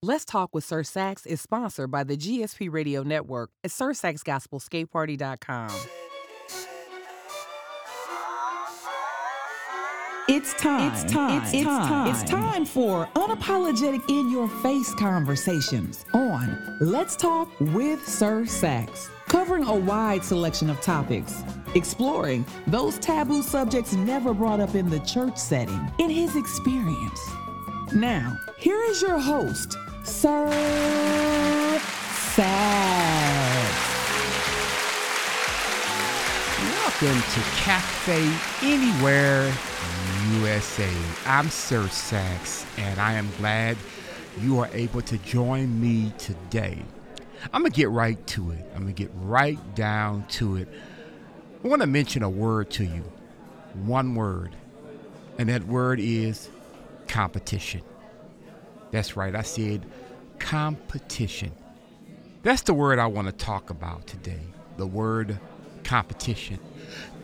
Let's Talk with Sir Sax is sponsored by the GSP Radio Network at SirSaxGospelSkateParty.com. It's time. It's time. It's, time. It's time for unapologetic in your face conversations on Let's Talk with Sir Sax, covering a wide selection of topics, exploring those taboo subjects never brought up in the church setting in his experience. Now, here is your host, Sir Sax. Welcome to Cafe Anywhere USA. I'm Sir Sax, and I am glad you are able to join me today. I'm going to get right to it. I'm going to get right down to it. I want to mention a word to you. One word. And that word is competition. That's right, I said competition. That's the word I want to talk about today. The word competition.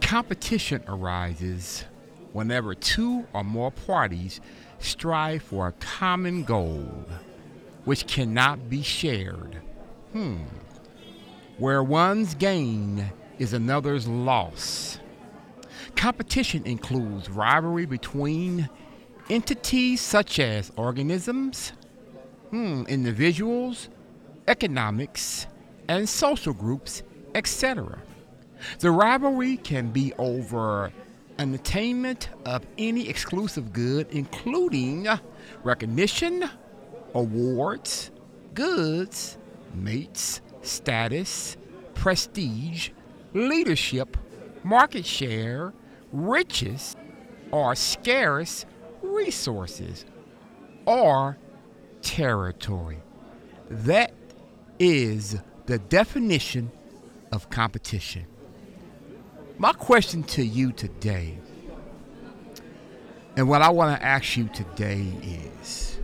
Competition arises whenever two or more parties strive for a common goal which cannot be shared. Hmm. Where one's gain is another's loss. Competition includes rivalry between entities such as organisms, hmm, individuals, economics, and social groups, etc. The rivalry can be over an attainment of any exclusive good, including recognition, awards, goods, mates, status, prestige, leadership, market share, riches, or scarce resources or territory. That is the definition of competition. My question to you today, and what I want to ask you today is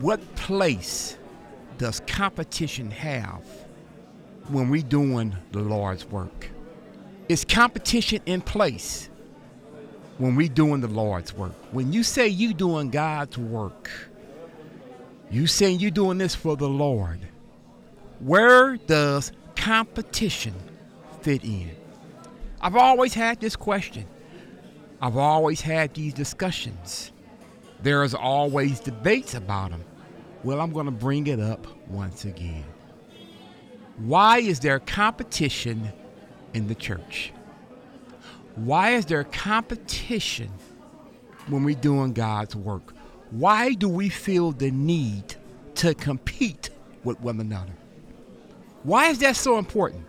what place does competition have when we're doing the Lord's work? Is competition in place when we doing the Lord's work. When you say you doing God's work, you saying you doing this for the Lord. Where does competition fit in? I've always had this question. I've always had these discussions. There's always debates about them. Well, I'm going to bring it up once again. Why is there competition in the church? Why is there competition when we're doing God's work? Why do we feel the need to compete with one another? Why is that so important?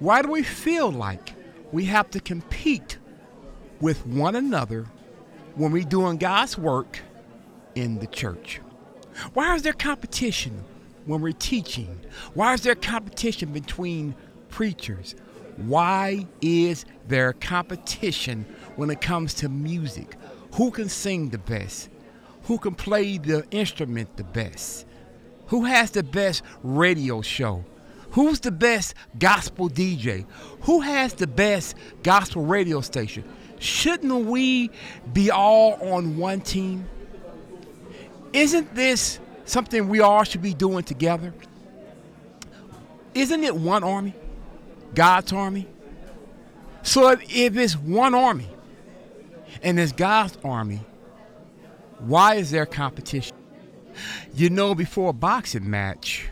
Why do we feel like we have to compete with one another when we're doing God's work in the church? Why is there competition when we're teaching? Why is there competition between preachers? Why is there competition when it comes to music? Who can sing the best? Who can play the instrument the best? Who has the best radio show? Who's the best gospel DJ? Who has the best gospel radio station? Shouldn't we be all on one team? Isn't this something we all should be doing together? Isn't it one army? God's army. So if, it's one army and it's God's army, why is there competition? You know, before a boxing match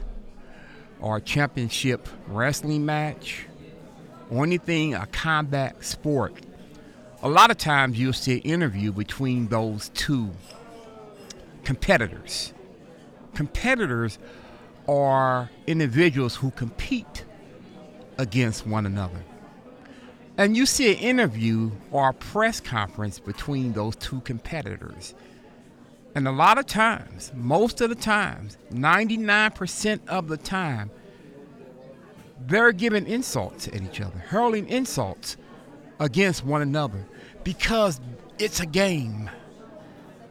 or a championship wrestling match or anything, a combat sport, a lot of times you'll see an interview between those two competitors. Competitors are individuals who compete against one another. And you see an interview or a press conference between those two competitors. And a lot of times, most of the times, 99% of the time, they're giving insults at each other, hurling insults against one another because it's a game.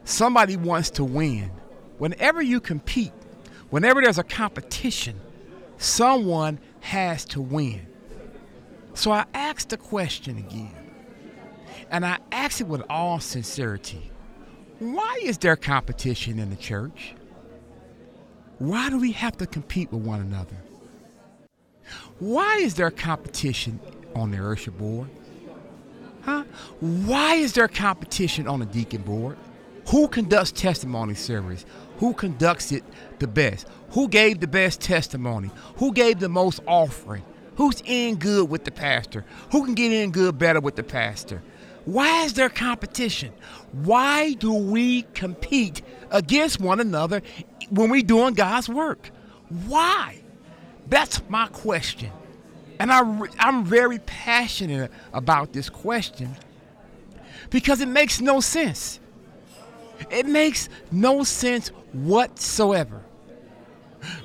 Somebody wants to win. Whenever you compete, whenever there's a competition, someone has to win. So I asked the question again, and I asked it with all sincerity why is there competition in the church? Why do we have to compete with one another? Why is there competition on the usher board? Huh? Why is there competition on the deacon board? Who conducts testimony service? Who conducts it the best? Who gave the best testimony? Who gave the most offering? Who's in good with the pastor? Who can get in good better with the pastor? Why is there competition? Why do we compete against one another when we're doing God's work? Why? That's my question. And I, I'm very passionate about this question because it makes no sense. It makes no sense whatsoever.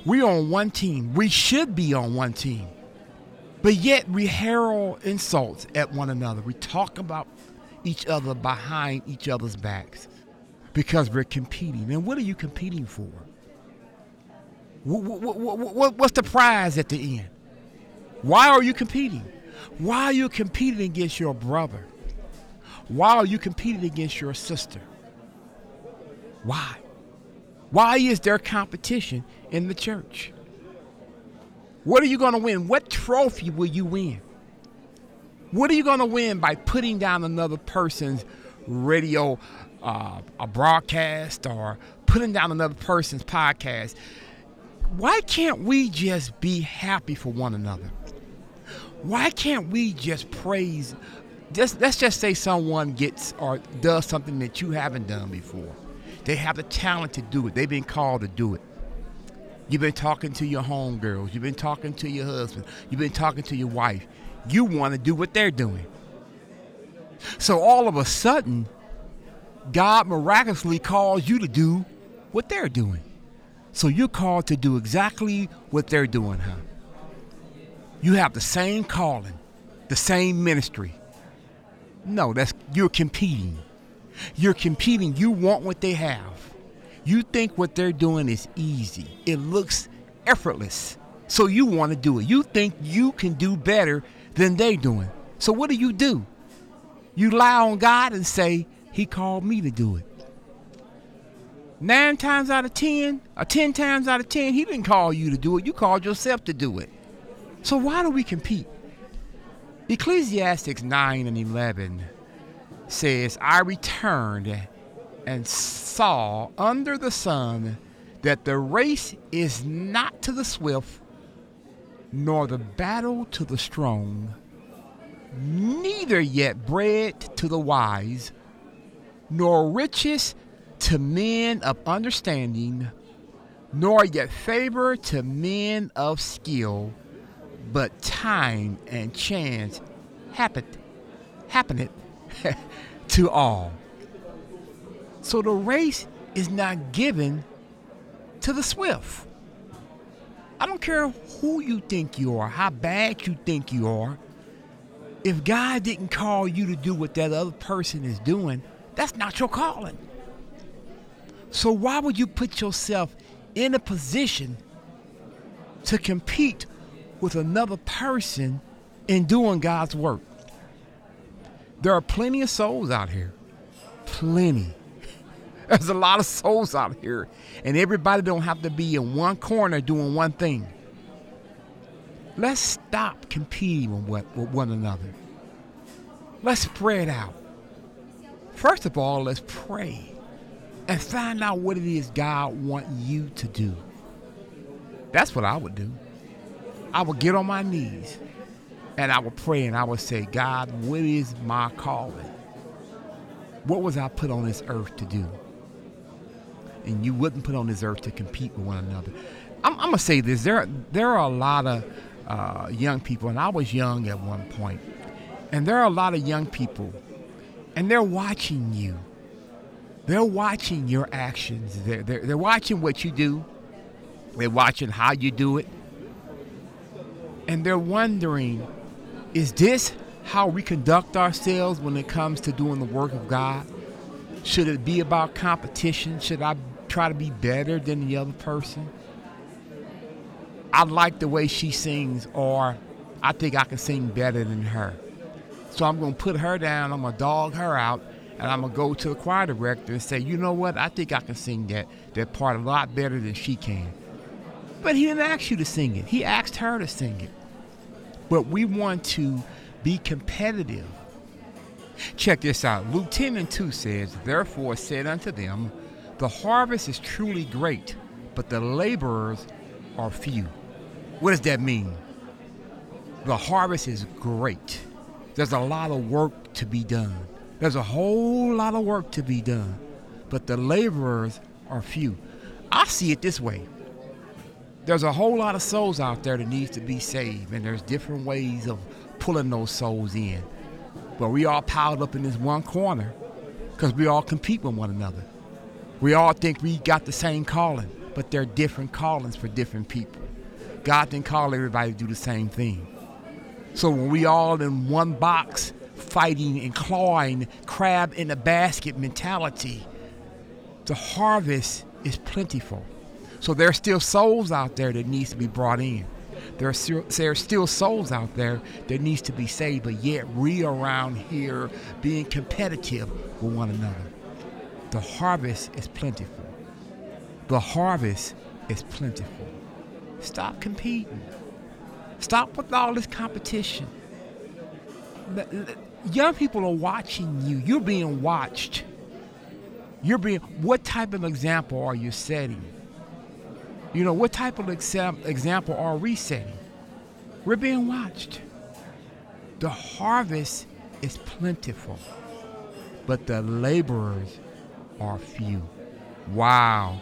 We're on one team. We should be on one team. But yet we herald insults at one another. We talk about each other behind each other's backs because we're competing. And what are you competing for? What's the prize at the end? Why are you competing? Why are you competing against your brother? Why are you competing against your sister? Why? Why is there competition in the church? What are you going to win? What trophy will you win? What are you going to win by putting down another person's radio uh, a broadcast or putting down another person's podcast? Why can't we just be happy for one another? Why can't we just praise? Just let's just say someone gets or does something that you haven't done before. They have the talent to do it. They've been called to do it. You've been talking to your homegirls. You've been talking to your husband. You've been talking to your wife. You want to do what they're doing. So all of a sudden, God miraculously calls you to do what they're doing. So you're called to do exactly what they're doing, huh? You have the same calling, the same ministry. No, that's you're competing. You're competing. You want what they have. You think what they're doing is easy, it looks effortless. So you want to do it. You think you can do better than they're doing. So what do you do? You lie on God and say, He called me to do it. Nine times out of ten, or ten times out of ten, He didn't call you to do it. You called yourself to do it. So why do we compete? Ecclesiastics 9 and 11 says, I returned and saw under the sun that the race is not to the swift, nor the battle to the strong, neither yet bread to the wise, nor riches to men of understanding, nor yet favor to men of skill, but time and chance happen, happeneth to all. So the race is not given to the swift. I don't care who you think you are, how bad you think you are. If God didn't call you to do what that other person is doing, that's not your calling. So why would you put yourself in a position to compete with another person in doing God's work? There are plenty of souls out here. Plenty there's a lot of souls out here, and everybody don't have to be in one corner doing one thing. Let's stop competing with, one another. Let's spread out. First of all, let's pray and find out what it is God wants you to do. That's what I would do. I would get on my knees and I would pray and I would say, God, what is my calling? What was I put on this earth to do? and you wouldn't put on this earth to compete with one another. I'm, I'm gonna say this: there there are a lot of uh, young people, and I was young at one point, and there are a lot of young people, and they're watching you. They're watching your actions. They're, they're, they're watching what you do. They're watching how you do it. And they're wondering, is this how we conduct ourselves when it comes to doing the work of God? Should it be about competition? Should I try to be better than the other person. I like the way she sings, or I think I can sing better than her. So I'm going to put her down, I'm going to dog her out, and I'm going to go to the choir director and say, you know what, I think I can sing that, that part a lot better than she can. But he didn't ask you to sing it. He asked her to sing it. But we want to be competitive. Check this out. Luke 10 and 2 says, Therefore said unto them, The harvest is truly great, but the laborers are few. What does that mean? The harvest is great. There's a lot of work to be done. There's a whole lot of work to be done, but the laborers are few. I see it this way. There's a whole lot of souls out there that needs to be saved, and there's different ways of pulling those souls in. But we all piled up in this one corner because we all compete with one another. We all think we got the same calling, but they're different callings for different people. God didn't call everybody to do the same thing. So when we all in one box fighting and clawing, crab in a basket mentality, the harvest is plentiful. So there are still souls out there that needs to be brought in. There are, there are still souls out there that needs to be saved, but yet we around here being competitive with one another. The harvest is plentiful. The harvest is plentiful. Stop competing. Stop with all this competition. Young people are watching you. You're being watched. You're being. What type of example are you setting? You know, what type of exam, example are we setting? We're being watched. The harvest is plentiful, but the laborers are few. Wow,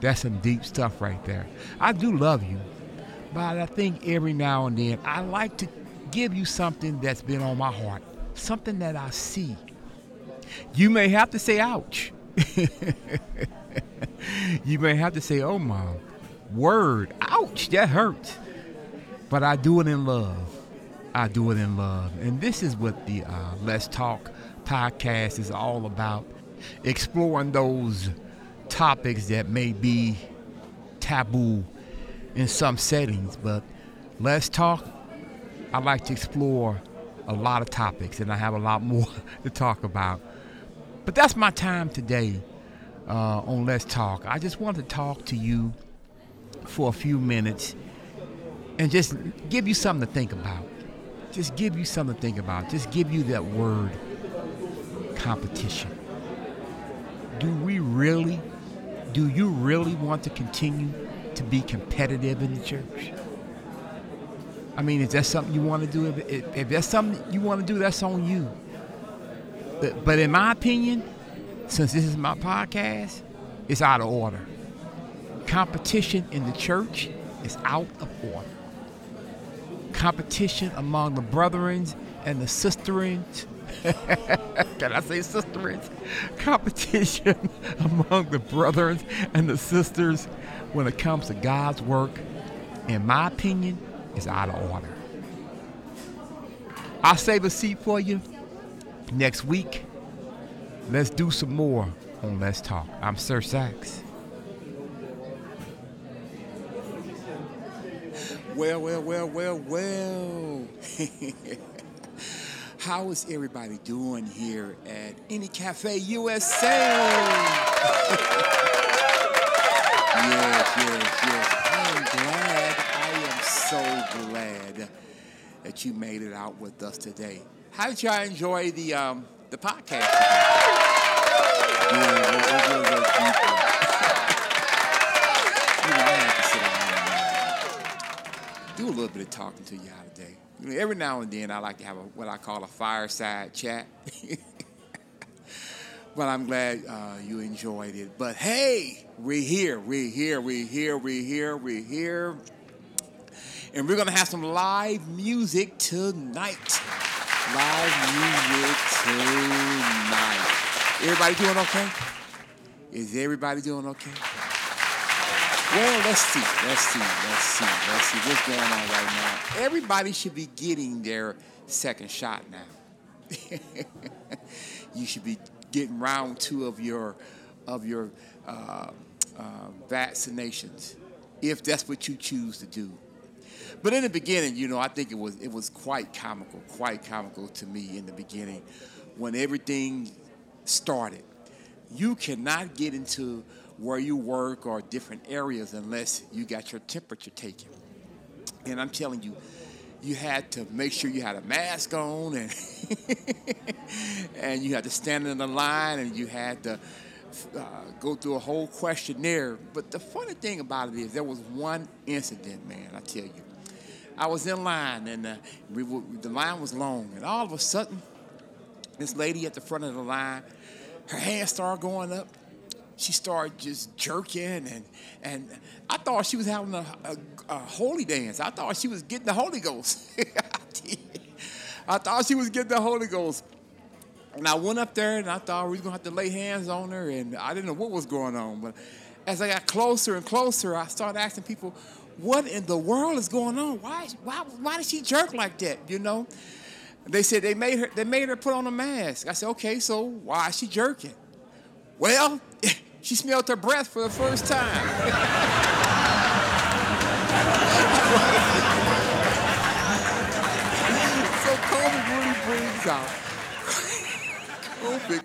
that's some deep stuff right there. I do love you, but I think every now and then I like to give you something that's been on my heart, something that I see. You may have to say, ouch. you may have to say, oh, mom, word, ouch, that hurts. But I do it in love. I do it in love. And this is what the uh, Let's Talk podcast is all about exploring those topics that may be taboo in some settings. But Let's Talk, I like to explore a lot of topics, and I have a lot more to talk about. But that's my time today uh, on Let's Talk. I just want to talk to you for a few minutes and just give you something to think about. Just give you something to think about. Just give you that word competition. Do we really, do you really want to continue to be competitive in the church? I mean, is that something you want to do? If, if, that's something you want to do, that's on you. But, but in my opinion, since this is my podcast, it's out of order. Competition in the church is out of order. Competition among the brethrens and the sisterins. Can I say sisterins? Competition among the brethrens and the sisters when it comes to God's work, in my opinion, is out of order. I'll save a seat for you next week. Let's do some more on Let's Talk. I'm Sir Sax. Well, well, well, well, well. How is everybody doing here at Any Cafe USA? yes, yes, yes. I am glad, I am so glad that you made it out with us today. How did y'all enjoy the um, the podcast we're, we're, we're do a little bit of talking to y'all today. You know, every now and then I like to have a, what I call a fireside chat. but I'm glad uh, you enjoyed it. But hey, we're here, we're here, we're here, we're here, we're here. And we're going to have some live music tonight. Live music tonight. Everybody doing okay? Is everybody doing okay? Well, let's see, let's see, let's see, let's see what's going on right now. Everybody should be getting their second shot now. you should be getting round two of your of your uh, uh, vaccinations, if that's what you choose to do. But in the beginning, you know, I think it was it was quite comical, quite comical to me in the beginning when everything started. You cannot get into where you work or different areas unless you got your temperature taken. And I'm telling you, you had to make sure you had a mask on and and you had to stand in the line and you had to uh, go through a whole questionnaire. But the funny thing about it is there was one incident, man, I tell you. I was in line and uh, we the line was long and all of a sudden this lady at the front of the line, her hands started going up she started just jerking and and I thought she was having a, a, a holy dance. I thought she was getting the Holy Ghost. I thought she was getting the Holy Ghost. And I went up there and I thought we was gonna have to lay hands on her and I didn't know what was going on. But as I got closer and closer, I started asking people, what in the world is going on? Why why why did she jerk like that? You know? They said they made her they made her put on a mask. I said, okay, so why is she jerking? Well, she smelled her breath for the first time. so COVID really brings out, COVID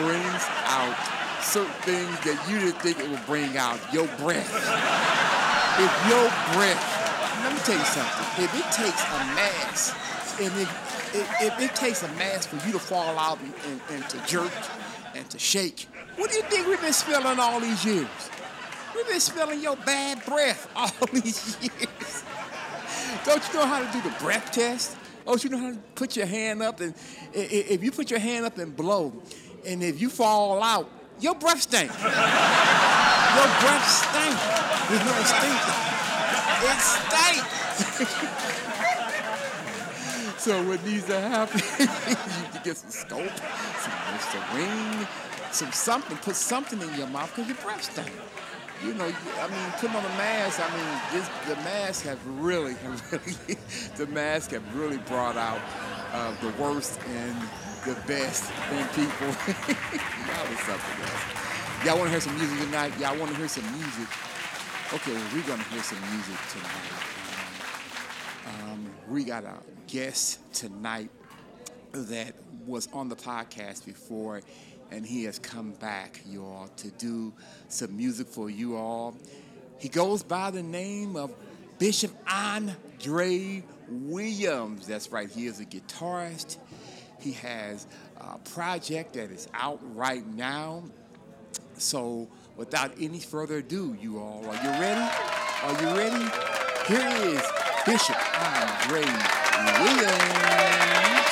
brings out certain things that you didn't think it would bring out. Your breath. If your breath, let me tell you something. If it takes a mask, and if, if, if it takes a mask for you to fall out and, and, and to jerk and to shake, what do you think we've been smelling all these years? We've been smelling your bad breath all these years. Don't you know how to do the breath test? Don't you know how to put your hand up and if you put your hand up and blow, and if you fall out, your breath stink. your breath stink. You know it stink. It stink. so what needs to happen, you need to get some scope, some Mr. ring some something, put something in your mouth because your breath stinks. You know, I mean, putting on a mask. I mean, this, the mask have really, really, the mask have really brought out uh, the worst and the best in people. Y'all is something else. Y'all want to hear some music tonight? Y'all want to hear some music? Okay, well, we're gonna hear some music tonight. Um, we got a guest tonight that was on the podcast before and he has come back, you all, to do some music for you all. He goes by the name of Bishop Andre Williams. That's right, he is a guitarist. He has a project that is out right now. So, without any further ado, you all, are you ready? Are you ready? Here is Bishop Andre Williams.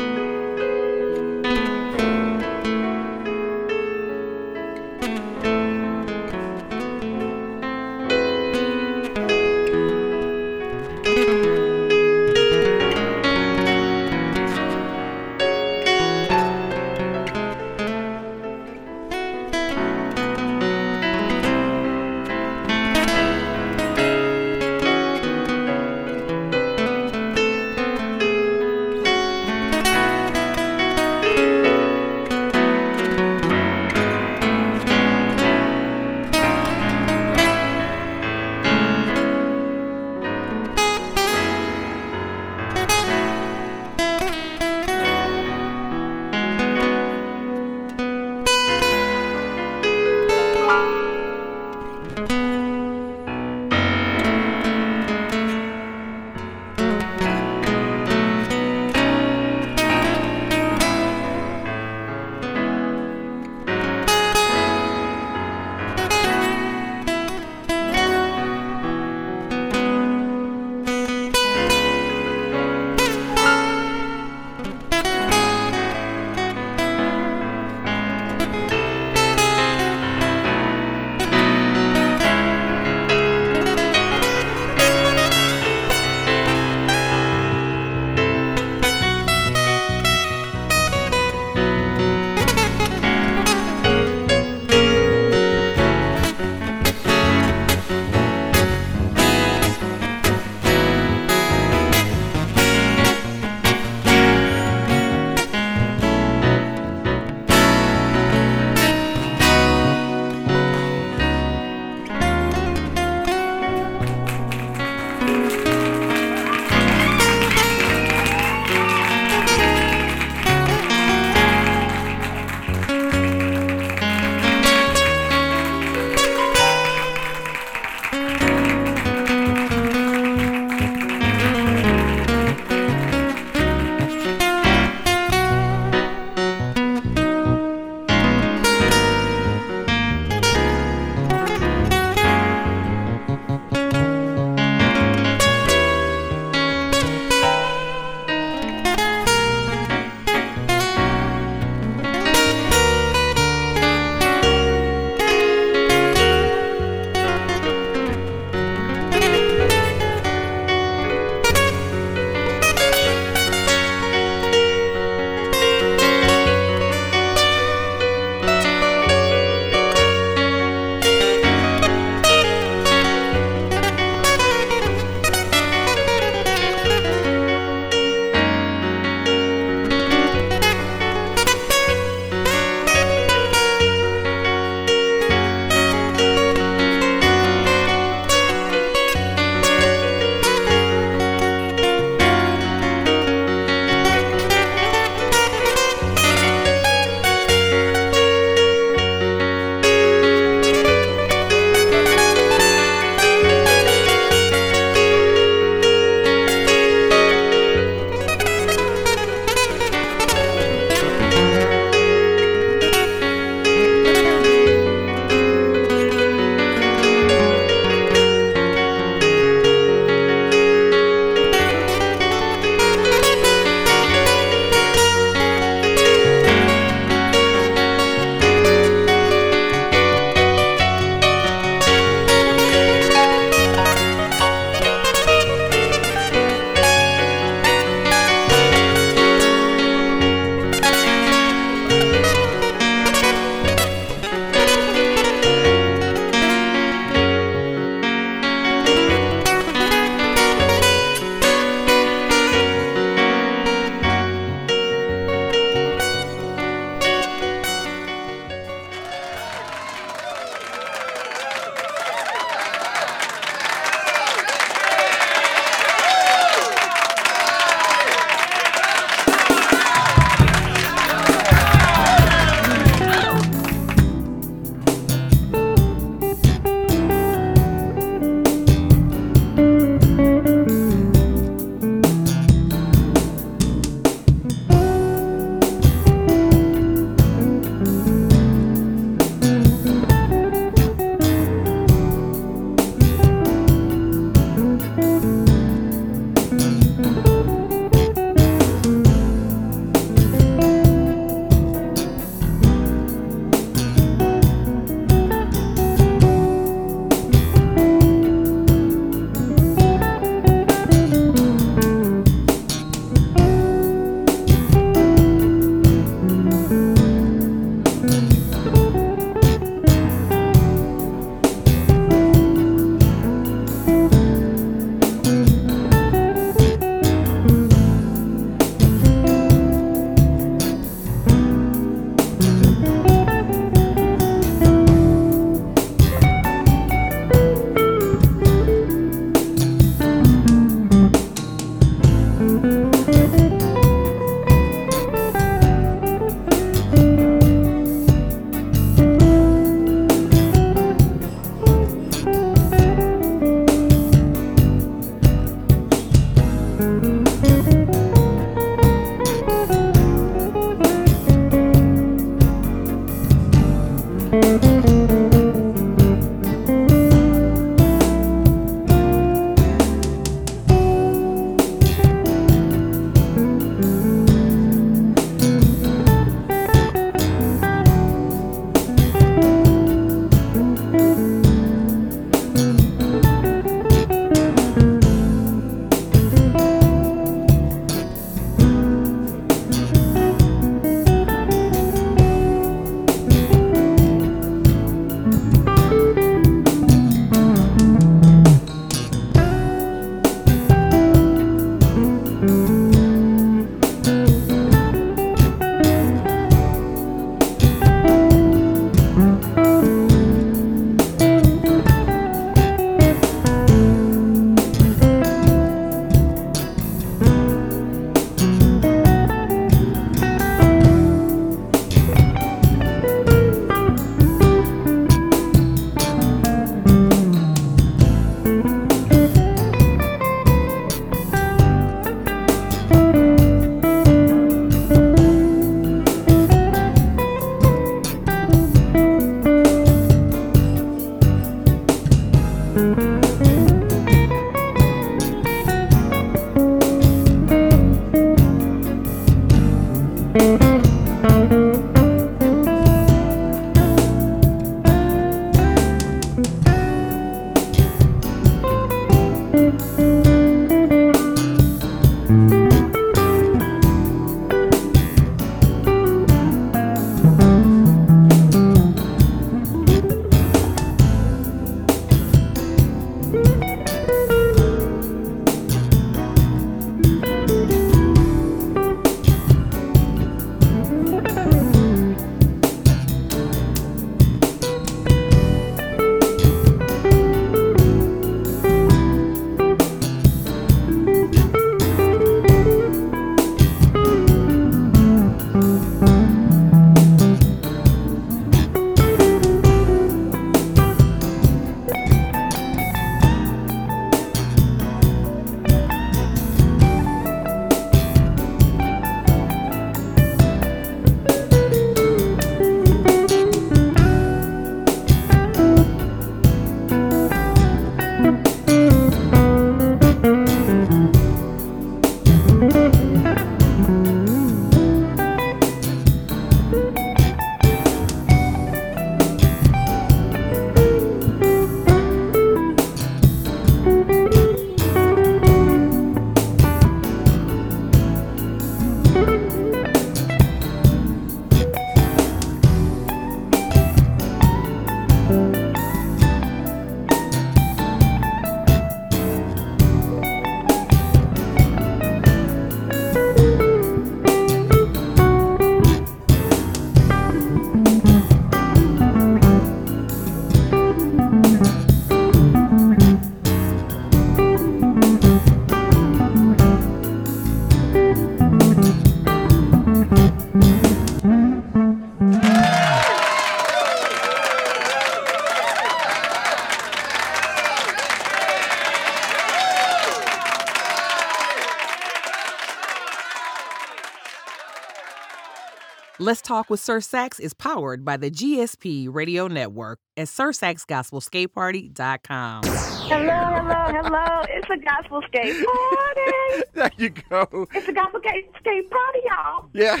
Let's Talk with Sir Sax is powered by the GSP Radio Network at SirSaxGospelSkateParty.com. Hello, hello, hello. It's a gospel skate party. there you go. It's a gospel skate, skate party, y'all. Yeah.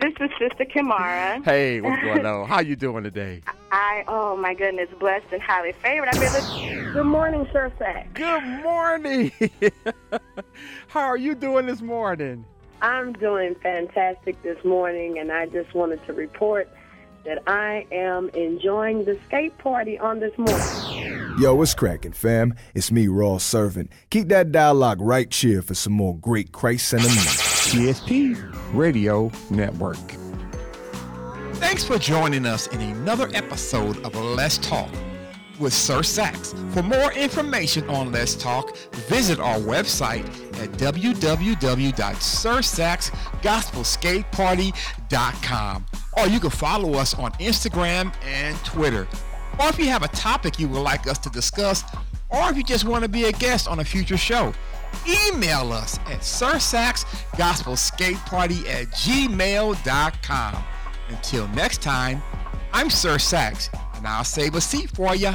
this is Sister Kimara. hey, what's going on? How you doing today? I, oh my goodness, blessed and highly favored. I've been listening. Good morning, Sir Sax. Good morning. How are you doing this morning? I'm doing fantastic this morning, and I just wanted to report that I am enjoying the skate party on this morning. Yo, what's cracking, fam? It's me, Raw Servant. Keep that dialogue right here for some more great Christ-centered music. GSP Radio Network. Thanks for joining us in another episode of Let's Talk with Sir Sax. For more information on Let's Talk, visit our website at www.sirsaxgospelskateparty.com or you can follow us on Instagram and Twitter. Or if you have a topic you would like us to discuss, or if you just want to be a guest on a future show, email us at sirsaxgospelskateparty at gmail.com. Until next time, I'm Sir Sax, and I'll save a seat for you